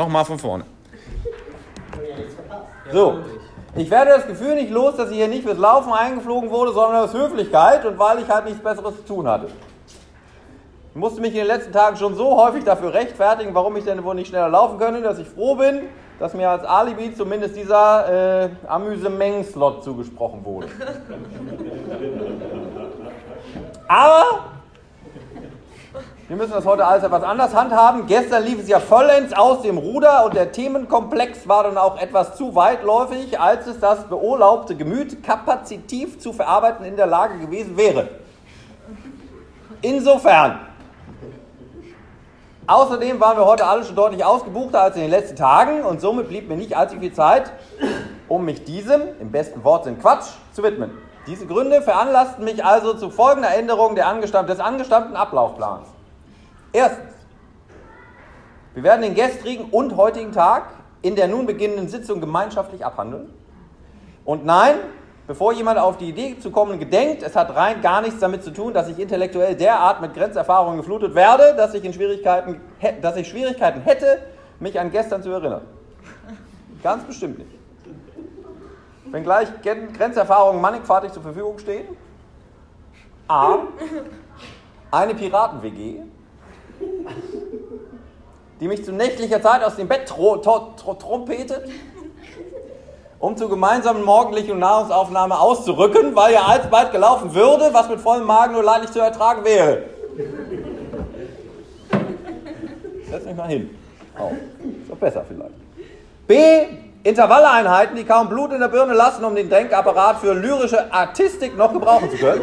Nochmal von vorne. So, ich werde das Gefühl nicht los, dass ich hier nicht fürs Laufen eingeflogen wurde, sondern aus Höflichkeit und weil ich halt nichts Besseres zu tun hatte. Ich musste mich in den letzten Tagen schon so häufig dafür rechtfertigen, warum ich denn wohl nicht schneller laufen könne, dass ich froh bin, dass mir als Alibi zumindest dieser äh, Amüsemeng-Slot zugesprochen wurde. Aber wir müssen das heute alles etwas anders handhaben. Gestern lief es ja vollends aus dem Ruder und der Themenkomplex war dann auch etwas zu weitläufig, als es das beurlaubte Gemüt kapazitiv zu verarbeiten in der Lage gewesen wäre. Insofern. Außerdem waren wir heute alle schon deutlich ausgebuchter als in den letzten Tagen und somit blieb mir nicht allzu viel Zeit, um mich diesem, im besten Wortsinn Quatsch, zu widmen. Diese Gründe veranlassten mich also zu folgender Änderung angestamm des angestammten Ablaufplans. Erstens, wir werden den gestrigen und heutigen Tag in der nun beginnenden Sitzung gemeinschaftlich abhandeln. Und nein, bevor jemand auf die Idee zu kommen gedenkt, es hat rein gar nichts damit zu tun, dass ich intellektuell derart mit Grenzerfahrungen geflutet werde, dass ich, in Schwierigkeiten, dass ich Schwierigkeiten hätte, mich an gestern zu erinnern. Ganz bestimmt nicht. Wenngleich Grenzerfahrungen mannigfaltig zur Verfügung stehen. A. Eine Piraten-WG die mich zu nächtlicher Zeit aus dem Bett trompetet, um zur gemeinsamen morgendlichen Nahrungsaufnahme auszurücken, weil ja alsbald gelaufen würde, was mit vollem Magen nur leidlich zu ertragen wäre. Setz mich mal hin. Oh, ist doch besser vielleicht. B. Intervalleinheiten, die kaum Blut in der Birne lassen, um den Denkapparat für lyrische Artistik noch gebrauchen zu können.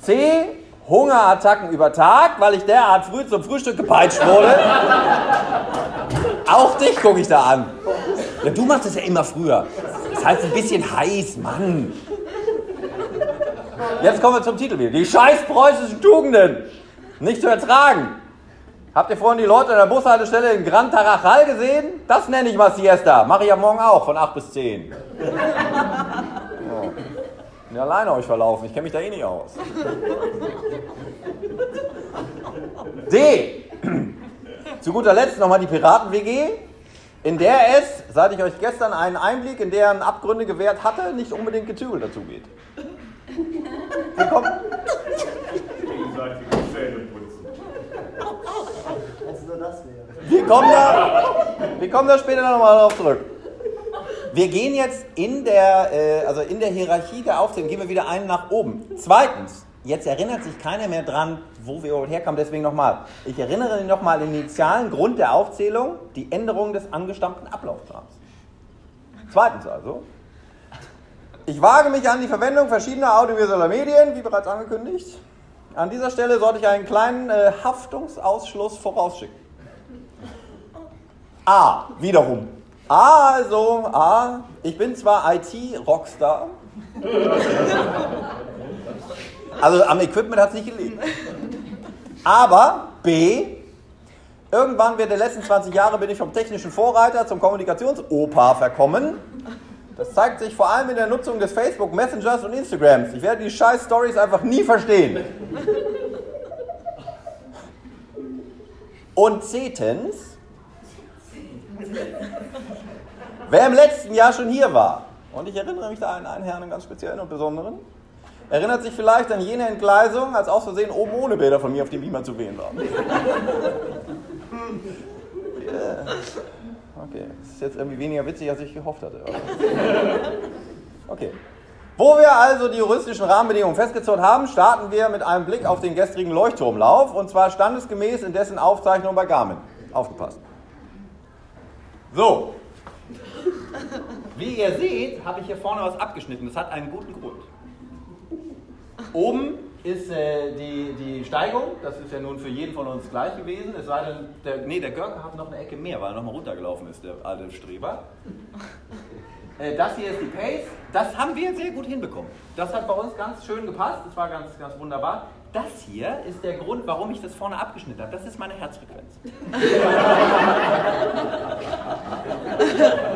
C. Hungerattacken über Tag, weil ich derart früh zum Frühstück gepeitscht wurde. Auch dich gucke ich da an. Ja, du machst es ja immer früher. Das heißt ein bisschen heiß, Mann. Jetzt kommen wir zum Titel wieder. Die scheiß preußischen Tugenden. Nicht zu ertragen. Habt ihr vorhin die Leute an der Bushaltestelle in Gran Tarajal gesehen? Das nenne ich mal Siesta. Mache ich ja morgen auch von 8 bis 10. Bin alleine euch verlaufen, ich kenne mich da eh nicht aus. D. Zu guter Letzt nochmal die Piraten-WG, in der es, seit ich euch gestern einen Einblick in deren Abgründe gewährt hatte, nicht unbedingt Getügel dazu geht. Wir kommen. Wir kommen da, wir kommen da später nochmal darauf zurück. Wir gehen jetzt in der, äh, also in der Hierarchie der Aufzählung, gehen wir wieder einen nach oben. Zweitens, jetzt erinnert sich keiner mehr dran, wo wir herkamen, deswegen nochmal. Ich erinnere nochmal den initialen Grund der Aufzählung, die Änderung des angestammten Ablaufplans. Zweitens also, ich wage mich an die Verwendung verschiedener audiovisueller Medien, wie bereits angekündigt. An dieser Stelle sollte ich einen kleinen äh, Haftungsausschluss vorausschicken. A, wiederum, also, A, ich bin zwar IT-Rockstar, also am Equipment hat es nicht gelegen. Aber B, irgendwann während der letzten 20 Jahre bin ich vom technischen Vorreiter zum Kommunikationsopa verkommen. Das zeigt sich vor allem in der Nutzung des Facebook Messengers und Instagrams. Ich werde die scheiß Stories einfach nie verstehen. Und zehntens, Wer im letzten Jahr schon hier war, und ich erinnere mich da an einen Herrn, einen ganz speziellen und besonderen, erinnert sich vielleicht an jene Entgleisung, als aus Versehen oben ohne Bilder von mir auf dem Beamer zu wählen waren. yeah. Okay, das ist jetzt irgendwie weniger witzig, als ich gehofft hatte. Okay. Wo wir also die juristischen Rahmenbedingungen festgezurrt haben, starten wir mit einem Blick auf den gestrigen Leuchtturmlauf und zwar standesgemäß in dessen Aufzeichnung bei Garmin. Aufgepasst. So. Wie ihr seht, habe ich hier vorne was abgeschnitten. Das hat einen guten Grund. Oben ist äh, die, die Steigung, das ist ja nun für jeden von uns gleich gewesen. Es sei denn, der, nee, der Görke hat noch eine Ecke mehr, weil er nochmal runtergelaufen ist, der alte Streber. Äh, das hier ist die Pace. Das haben wir sehr gut hinbekommen. Das hat bei uns ganz schön gepasst. Das war ganz, ganz wunderbar. Das hier ist der Grund, warum ich das vorne abgeschnitten habe. Das ist meine Herzfrequenz.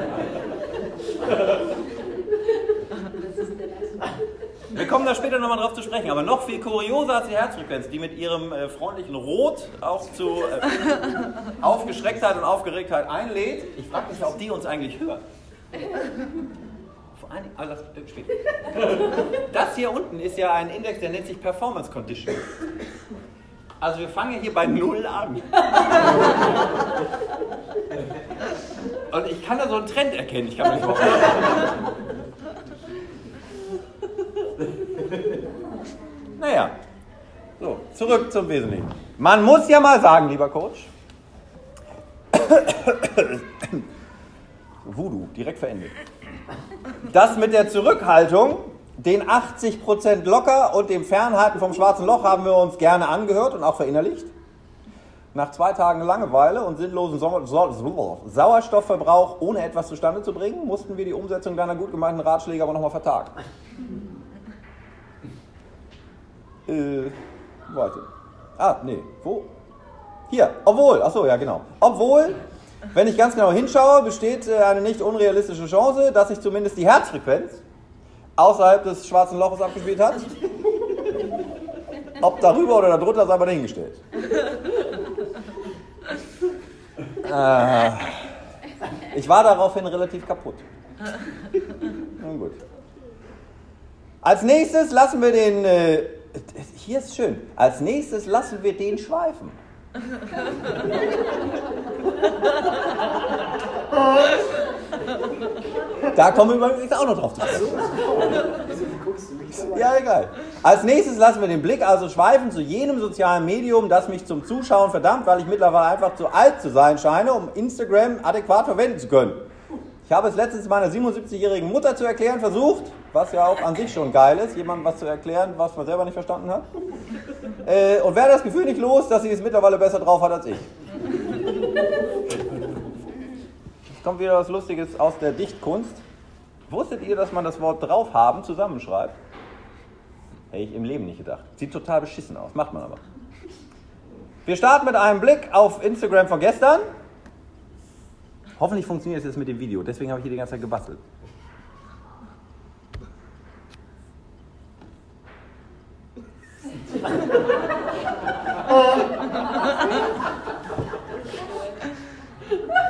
Wir kommen da später nochmal drauf zu sprechen. Aber noch viel kurioser als die Herzfrequenz, die mit ihrem äh, freundlichen Rot auch zu äh, Aufgeschrecktheit und Aufgeregtheit einlädt. Ich frage mich, ob die uns eigentlich hört. Vor allen Dingen, ah, das hier unten ist ja ein Index, der nennt sich Performance Condition. Also wir fangen hier bei Null an. Kann da so einen Trend erkennen. Ich kann mich überhaupt Naja, so, zurück zum Wesentlichen. Man muss ja mal sagen, lieber Coach, Voodoo, direkt verendet. Das mit der Zurückhaltung, den 80% locker und dem Fernhalten vom schwarzen Loch haben wir uns gerne angehört und auch verinnerlicht. Nach zwei Tagen Langeweile und sinnlosen Sauerstoffverbrauch ohne etwas zustande zu bringen, mussten wir die Umsetzung deiner gut gemeinten Ratschläge aber nochmal vertagen. Äh, warte. Ah, nee, wo? Hier, obwohl, achso, ja genau. Obwohl, wenn ich ganz genau hinschaue, besteht äh, eine nicht unrealistische Chance, dass sich zumindest die Herzfrequenz außerhalb des schwarzen Loches abgespielt hat. Ob darüber oder darunter, sei mal dahingestellt. Äh, ich war daraufhin relativ kaputt. Nun gut. Als nächstes lassen wir den. Äh, hier ist schön. Als nächstes lassen wir den schweifen. Da kommen wir übrigens auch noch drauf zu sprechen. Ja, egal. Als nächstes lassen wir den Blick also schweifen zu jenem sozialen Medium, das mich zum Zuschauen verdammt, weil ich mittlerweile einfach zu alt zu sein scheine, um Instagram adäquat verwenden zu können. Ich habe es letztens meiner 77-jährigen Mutter zu erklären versucht, was ja auch an sich schon geil ist, jemandem was zu erklären, was man selber nicht verstanden hat. Äh, und werde das Gefühl nicht los, dass sie es mittlerweile besser drauf hat als ich. Jetzt kommt wieder was Lustiges aus der Dichtkunst. Wusstet ihr, dass man das Wort drauf haben zusammenschreibt? Hätte ich im Leben nicht gedacht. Sieht total beschissen aus, macht man aber. Wir starten mit einem Blick auf Instagram von gestern. Hoffentlich funktioniert es jetzt mit dem Video, deswegen habe ich hier die ganze Zeit gebastelt.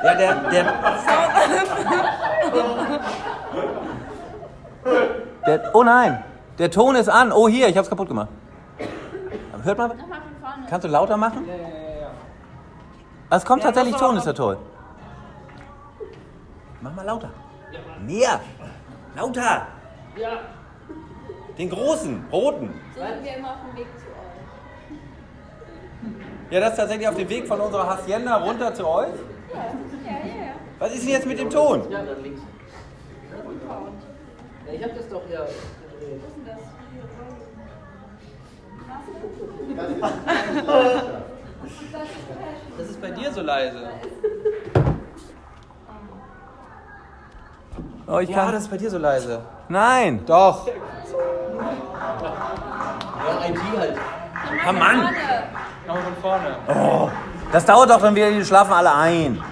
Ja, der, der, der. Oh nein, der Ton ist an. Oh hier, ich hab's kaputt gemacht. Hört mal. Kannst du lauter machen? Ja, ja, ja. Es kommt ja, tatsächlich Ton, ist ja toll. Mach mal lauter. Mehr. Lauter. Ja. Den großen, roten. So sind wir immer auf dem Weg zu euch. Ja, das ist tatsächlich auf dem Weg von unserer Hacienda runter zu euch? Ja, ja, ja. Was ist denn jetzt mit dem Ton? Ja, dann links. Ja, ich hab das doch ja. Das ist bei dir so leise. Oh, ich ja, kann... das ist bei dir so leise. Nein. Doch. Ja, IT halt. Ah, Mann. Komm von vorne. Oh, das dauert doch dann wieder, die schlafen alle ein.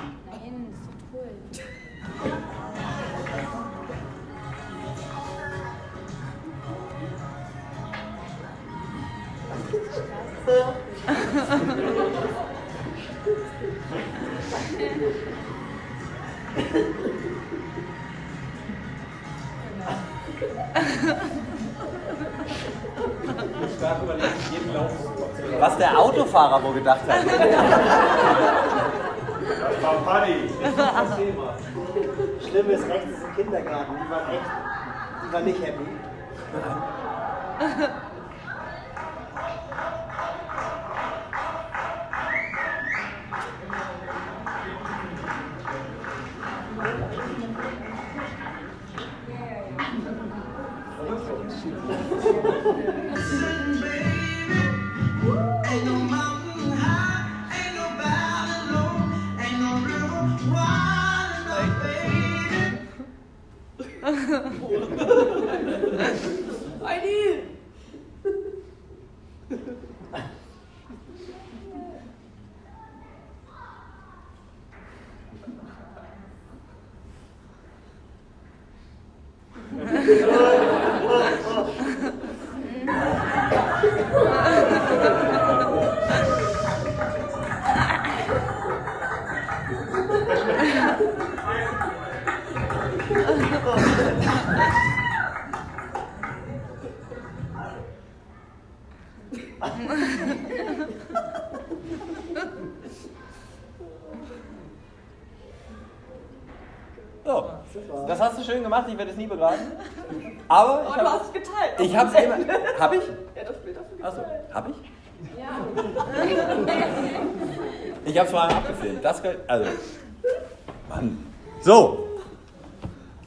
Party. Das Thema. Schlimm ist rechts ist ein Kindergarten. Die waren echt, die waren nicht happy. gemacht, ich werde es nie begreifen. Aber ich Aber du habe hast es geteilt. ich hab's immer. Hab ich? Ja, das Bild hast du Achso, geteilt. hab ich? Ich hab's vor allem abgefilmt. Das, also. Mann. So.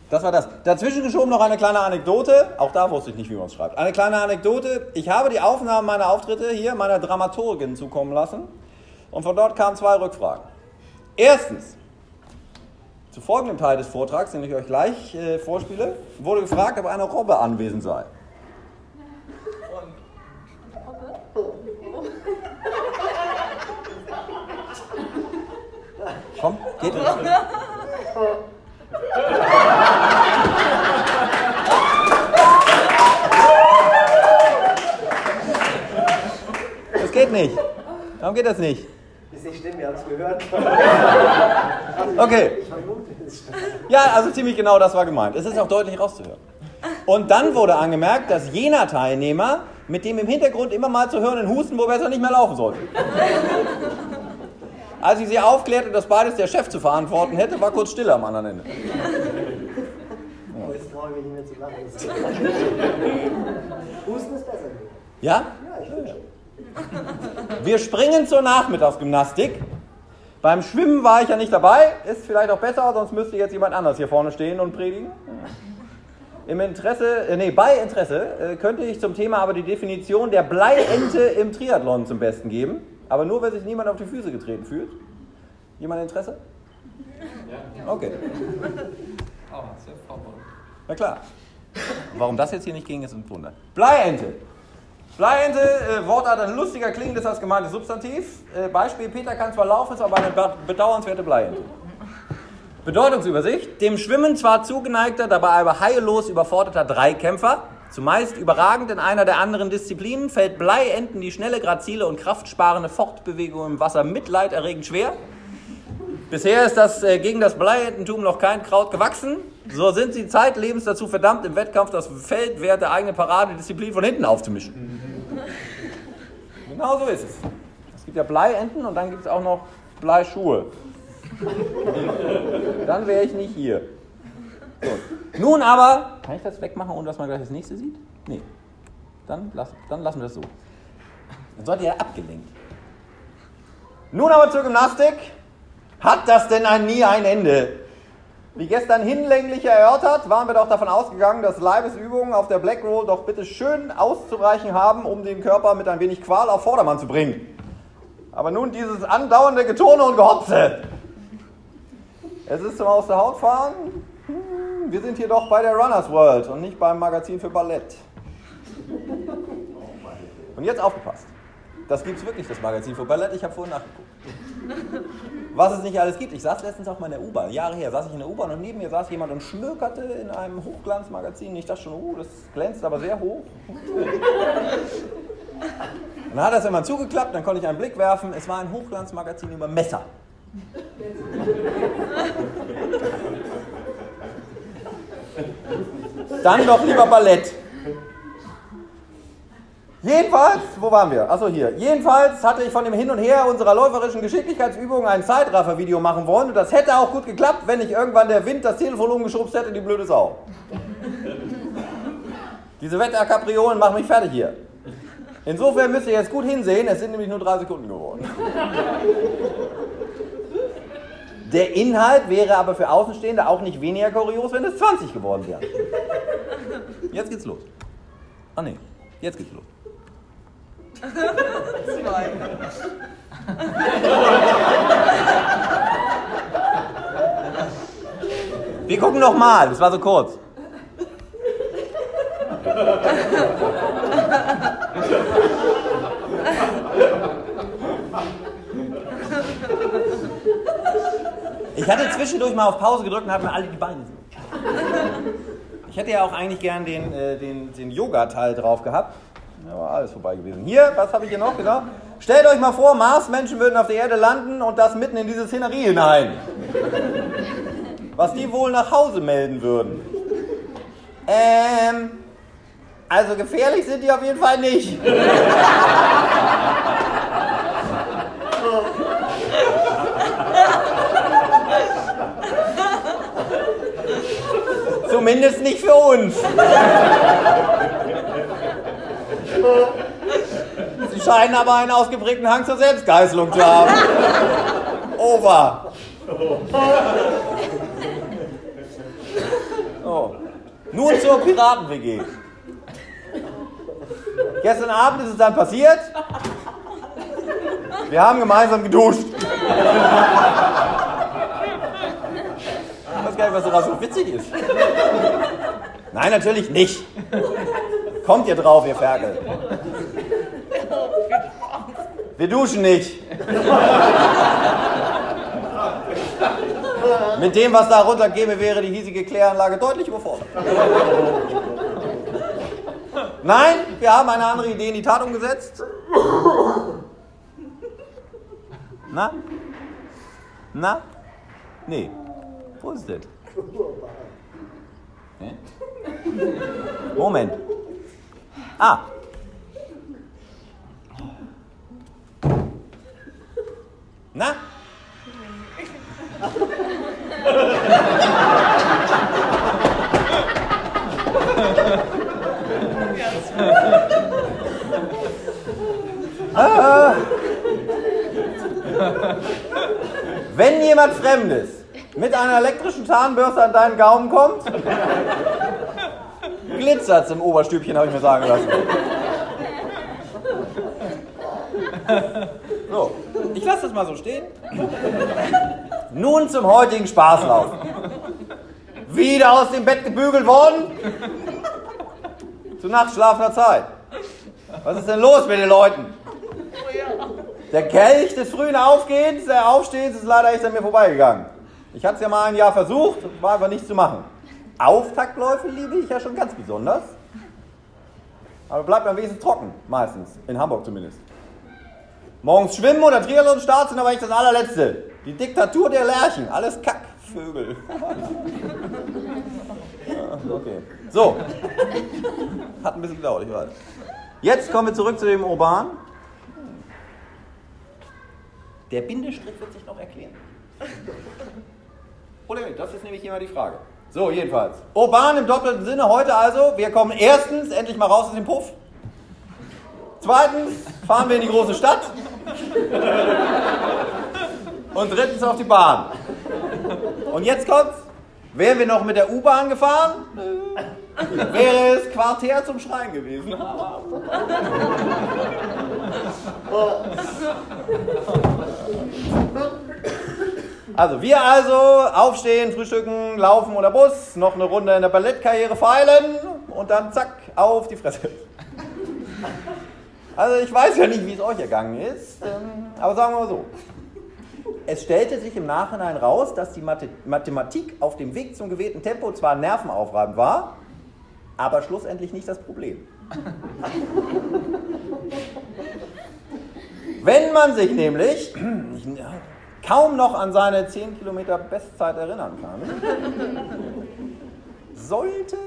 Das war das. Dazwischen geschoben noch eine kleine Anekdote. Auch da wusste ich nicht, wie man es schreibt. Eine kleine Anekdote. Ich habe die Aufnahmen meiner Auftritte hier meiner Dramaturgin zukommen lassen. Und von dort kamen zwei Rückfragen. Erstens. Zu folgendem Teil des Vortrags, den ich euch gleich äh, vorspiele, wurde gefragt, ob eine Robbe anwesend sei. Komm, geht. Das geht nicht. Warum geht das nicht? Ist nicht schlimm, wir haben es gehört. Okay. Ja, also ziemlich genau das war gemeint. Es ist auch deutlich rauszuhören. Und dann wurde angemerkt, dass jener Teilnehmer mit dem im Hintergrund immer mal zu hörenden Husten wohl besser nicht mehr laufen sollte. Als ich sie aufklärte, dass beides der Chef zu verantworten hätte, war kurz Stille am anderen Ende. Oh, jetzt traue ich mich nicht mehr zu lachen. Husten ist besser. Ja? Ja, ich wünsche. Wir springen zur Nachmittagsgymnastik. Beim Schwimmen war ich ja nicht dabei, ist vielleicht auch besser, sonst müsste jetzt jemand anders hier vorne stehen und predigen. Im Interesse, äh, nee, bei Interesse äh, könnte ich zum Thema aber die Definition der Bleiente im Triathlon zum Besten geben. Aber nur, wenn sich niemand auf die Füße getreten fühlt. Jemand Interesse? Ja. Okay, Oh, sehr Vorwurf. na klar. Warum das jetzt hier nicht ging, ist ein Wunder. Bleiente. Bleiente, äh, Wortart ein lustiger klingendes als gemeintes Substantiv. Äh, Beispiel, Peter kann zwar laufen, ist aber eine be- bedauernswerte Bleiente. Bedeutungsübersicht. Dem Schwimmen zwar zugeneigter, dabei aber heillos überforderter Dreikämpfer, zumeist überragend in einer der anderen Disziplinen, fällt Bleienten die schnelle, grazile und kraftsparende Fortbewegung im Wasser mitleiderregend schwer. Bisher ist das äh, gegen das Bleiententum noch kein Kraut gewachsen. So sind sie zeitlebens dazu verdammt, im Wettkampf das Feld während der eigenen Paradedisziplin von hinten aufzumischen. Genau so ist es. Es gibt ja Bleienten und dann gibt es auch noch Bleischuhe. Dann wäre ich nicht hier. So. Nun aber, kann ich das wegmachen, ohne dass man gleich das nächste sieht? Nee. Dann, lass, dann lassen wir das so. Dann seid ihr ja abgelenkt. Nun aber zur Gymnastik. Hat das denn ein nie ein Ende? Wie gestern hinlänglich erörtert, waren wir doch davon ausgegangen, dass Leibesübungen auf der Black Roll doch bitte schön auszureichen haben, um den Körper mit ein wenig Qual auf Vordermann zu bringen. Aber nun dieses andauernde Getone und Gehopse. Es ist zum Aus der Haut fahren. Hm, Wir sind hier doch bei der Runners World und nicht beim Magazin für Ballett. Und jetzt aufgepasst. Das gibt es wirklich, das Magazin für Ballett. Ich habe vorhin nachgeguckt. Was es nicht alles gibt. Ich saß letztens auch mal in der U-Bahn. Jahre her saß ich in der U-Bahn und neben mir saß jemand und schmökerte in einem Hochglanzmagazin. Ich dachte schon, oh, das glänzt aber sehr hoch. Dann hat das immer zugeklappt, dann konnte ich einen Blick werfen. Es war ein Hochglanzmagazin über Messer. Dann doch lieber Ballett. Jedenfalls, wo waren wir? Achso, hier. Jedenfalls hatte ich von dem Hin und Her unserer läuferischen Geschicklichkeitsübungen ein Zeitraffer-Video machen wollen und das hätte auch gut geklappt, wenn nicht irgendwann der Wind das Telefon umgeschubst hätte, die blöde Sau. Diese Wetterkapriolen machen mich fertig hier. Insofern müsst ihr jetzt gut hinsehen, es sind nämlich nur drei Sekunden geworden. Der Inhalt wäre aber für Außenstehende auch nicht weniger kurios, wenn es 20 geworden wären. Jetzt geht's los. Ah nee, jetzt geht's los. Zwei. Wir gucken noch mal, das war so kurz. Ich hatte zwischendurch mal auf Pause gedrückt und habe mir alle die Beine so. Ich hätte ja auch eigentlich gern den, äh, den, den Yoga-Teil drauf gehabt. Ja, war alles vorbei gewesen. Hier, was habe ich hier noch? Genau. Stellt euch mal vor, Marsmenschen würden auf der Erde landen und das mitten in diese Szenerie hinein. Was die wohl nach Hause melden würden. Ähm, also gefährlich sind die auf jeden Fall nicht. Zumindest nicht für uns. Sie scheinen aber einen ausgeprägten Hang zur Selbstgeißelung zu haben. Over. Oh. Nun zur Piraten-WG. Gestern Abend ist es dann passiert. Wir haben gemeinsam geduscht. Ich weiß gar nicht, was daran so witzig ist. Nein, natürlich nicht. Kommt ihr drauf, ihr Ferkel. Wir duschen nicht. Mit dem, was da runterkäme, wäre die hiesige Kläranlage deutlich überfordert. Nein, wir haben eine andere Idee in die Tat umgesetzt. Na? Na? Nee. Wo ist das? Moment. Ah. Na? Ah. Wenn jemand Fremdes mit einer elektrischen Zahnbürste an deinen Gaumen kommt, glitzert's im Oberstübchen, habe ich mir sagen lassen. So, ich lasse das mal so stehen. Nun zum heutigen Spaßlauf. Wieder aus dem Bett gebügelt worden? Zu nachtschlafender Zeit. Was ist denn los mit den Leuten? Der Kelch des frühen Aufgehens, der Aufstehens, ist leider echt an mir vorbeigegangen. Ich hatte es ja mal ein Jahr versucht, war aber nichts zu machen. Auftaktläufe liebe ich ja schon ganz besonders. Aber bleibt am wenigsten trocken, meistens. In Hamburg zumindest. Morgens schwimmen oder Triathlon Start sind aber echt das allerletzte. Die Diktatur der Lerchen, alles Kackvögel. okay. So. Hat ein bisschen gedauert, ich weiß. Jetzt kommen wir zurück zu dem Urban. Der Bindestrich wird sich noch erklären. Oder nicht? Das ist nämlich immer die Frage. So, jedenfalls. Urban im doppelten Sinne heute also. Wir kommen erstens endlich mal raus aus dem Puff. Zweitens fahren wir in die große Stadt. Und drittens auf die Bahn. Und jetzt kommt's. Wären wir noch mit der U-Bahn gefahren, wäre es Quartär zum Schreien gewesen. Also wir also aufstehen, frühstücken, laufen oder Bus, noch eine Runde in der Ballettkarriere feilen und dann zack, auf die Fresse. Also ich weiß ja nicht, wie es euch ergangen ist, ähm, aber sagen wir mal so. Es stellte sich im Nachhinein raus, dass die Mathematik auf dem Weg zum gewählten Tempo zwar nervenaufreibend war, aber schlussendlich nicht das Problem. Wenn man sich nämlich kaum noch an seine 10 Kilometer Bestzeit erinnern kann, sollte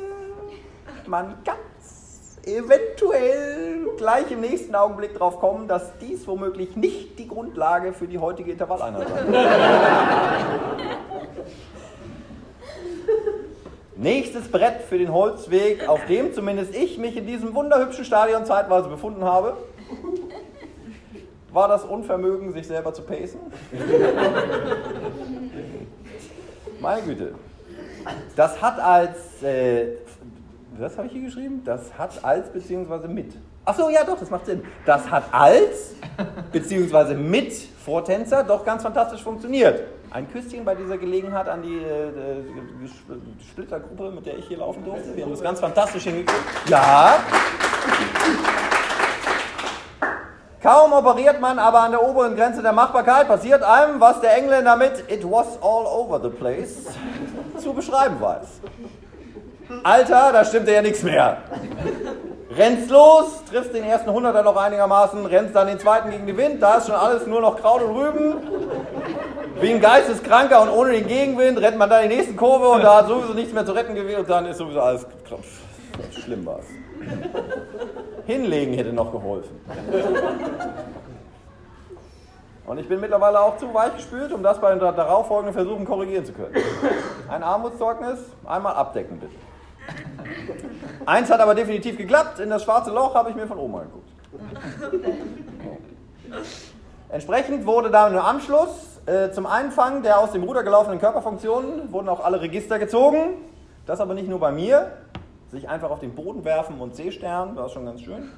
man ganz eventuell gleich im nächsten Augenblick darauf kommen, dass dies womöglich nicht die Grundlage für die heutige Intervalleinheit wird. Nächstes Brett für den Holzweg, auf dem zumindest ich mich in diesem wunderhübschen Stadion zeitweise befunden habe, war das Unvermögen, sich selber zu pacen. Meine Güte. Das hat als, äh, was habe ich hier geschrieben? Das hat als beziehungsweise mit. Ach so, ja doch, das macht Sinn. Das hat als beziehungsweise mit Vortänzer doch ganz fantastisch funktioniert. Ein Küsschen bei dieser Gelegenheit an die äh, Splittergruppe, mit der ich hier laufen durfte. Wir haben das ganz fantastisch hingekriegt. Ja. Kaum operiert man aber an der oberen Grenze der Machbarkeit, passiert einem, was der Engländer mit It was all over the place zu beschreiben weiß. Alter, da stimmt ja nichts mehr. Rennst los, triffst den ersten Hunderter noch einigermaßen, rennst dann den zweiten gegen den Wind, da ist schon alles nur noch Kraut und Rüben. Wie ein Geisteskranker und ohne den Gegenwind rennt man dann die nächste Kurve und da hat sowieso nichts mehr zu retten gewesen und dann ist sowieso alles schlimm was. Hinlegen hätte noch geholfen. Und ich bin mittlerweile auch zu weich gespült, um das bei den darauffolgenden Versuchen korrigieren zu können. Ein Armutszeugnis, einmal abdecken bitte. Eins hat aber definitiv geklappt. In das schwarze Loch habe ich mir von oben angeguckt. Entsprechend wurde dann im Anschluss äh, zum Einfangen der aus dem Ruder gelaufenen Körperfunktionen wurden auch alle Register gezogen. Das aber nicht nur bei mir. Sich einfach auf den Boden werfen und Seestern, war schon ganz schön.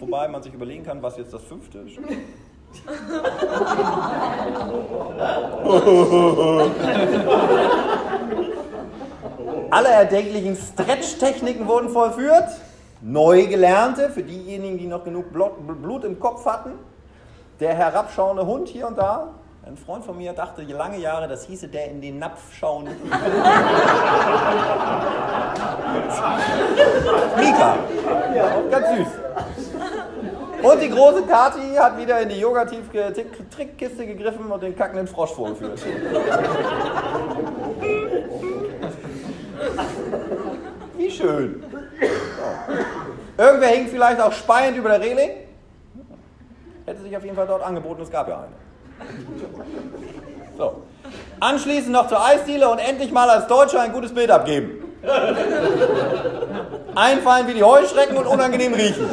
Wobei man sich überlegen kann, was jetzt das fünfte ist. Alle erdenklichen Stretch-Techniken wurden vollführt. Neu gelernte, für diejenigen, die noch genug Blut im Kopf hatten. Der herabschauende Hund hier und da. Ein Freund von mir dachte lange Jahre, das hieße der in den Napf schauen. Mika. Ja, ganz süß. Und die große Kati hat wieder in die Yoga-Trickkiste gegriffen und den kackenden Frosch vorgeführt. Wie schön. So. Irgendwer hängt vielleicht auch speiend über der Reling. Hätte sich auf jeden Fall dort angeboten, es gab ja eine. So. Anschließend noch zur Eisdiele und endlich mal als Deutscher ein gutes Bild abgeben. Einfallen wie die Heuschrecken und unangenehm riechen.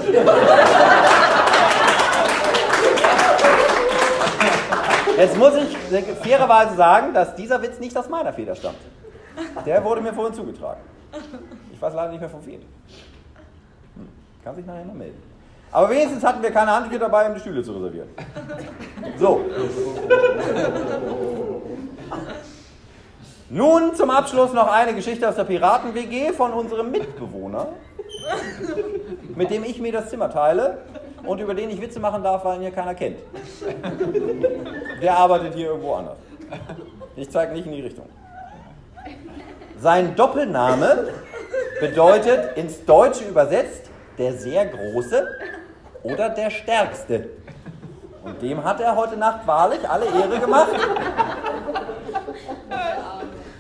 Jetzt muss ich fairerweise sagen, dass dieser Witz nicht aus meiner Feder stammt. Der wurde mir vorhin zugetragen. Ich weiß leider nicht mehr von wem. Hm. Kann sich nachher noch melden. Aber wenigstens hatten wir keine Handtücher dabei, um die Stühle zu reservieren. So. Nun zum Abschluss noch eine Geschichte aus der Piraten-WG von unserem Mitbewohner, mit dem ich mir das Zimmer teile und über den ich Witze machen darf, weil ihn hier keiner kennt. Der arbeitet hier irgendwo anders. Ich zeige nicht in die Richtung. Sein Doppelname bedeutet ins Deutsche übersetzt der sehr Große oder der Stärkste. Und dem hat er heute Nacht wahrlich alle Ehre gemacht,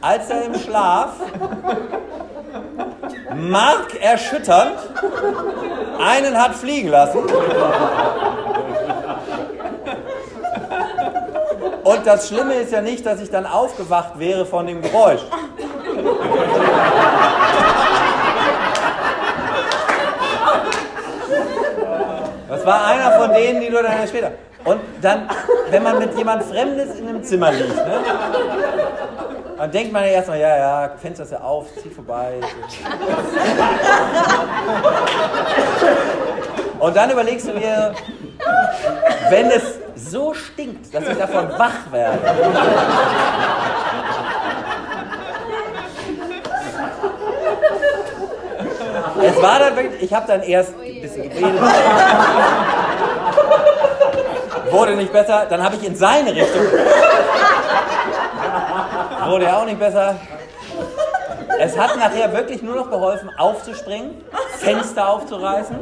als er im Schlaf markerschütternd einen hat fliegen lassen. Und das Schlimme ist ja nicht, dass ich dann aufgewacht wäre von dem Geräusch. War einer von denen, die du dann später. Und dann, wenn man mit jemand Fremdes in einem Zimmer liegt, ne, dann denkt man ja erstmal, ja, ja, Fenster ist ja auf, zieh vorbei. Und dann überlegst du mir, wenn es so stinkt, dass ich davon wach werde. Es war dann wirklich, ich habe dann erst bisschen geredet. Wurde nicht besser, dann habe ich in seine Richtung. Wurde ja auch nicht besser. Es hat nachher wirklich nur noch geholfen, aufzuspringen, Fenster aufzureißen,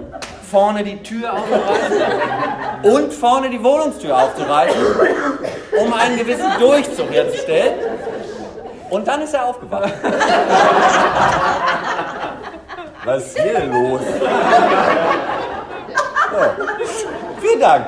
vorne die Tür aufzureißen und vorne die Wohnungstür aufzureißen, um einen gewissen Durchzug herzustellen. Und dann ist er aufgewacht. Was ist hier denn los? So. Vielen Dank.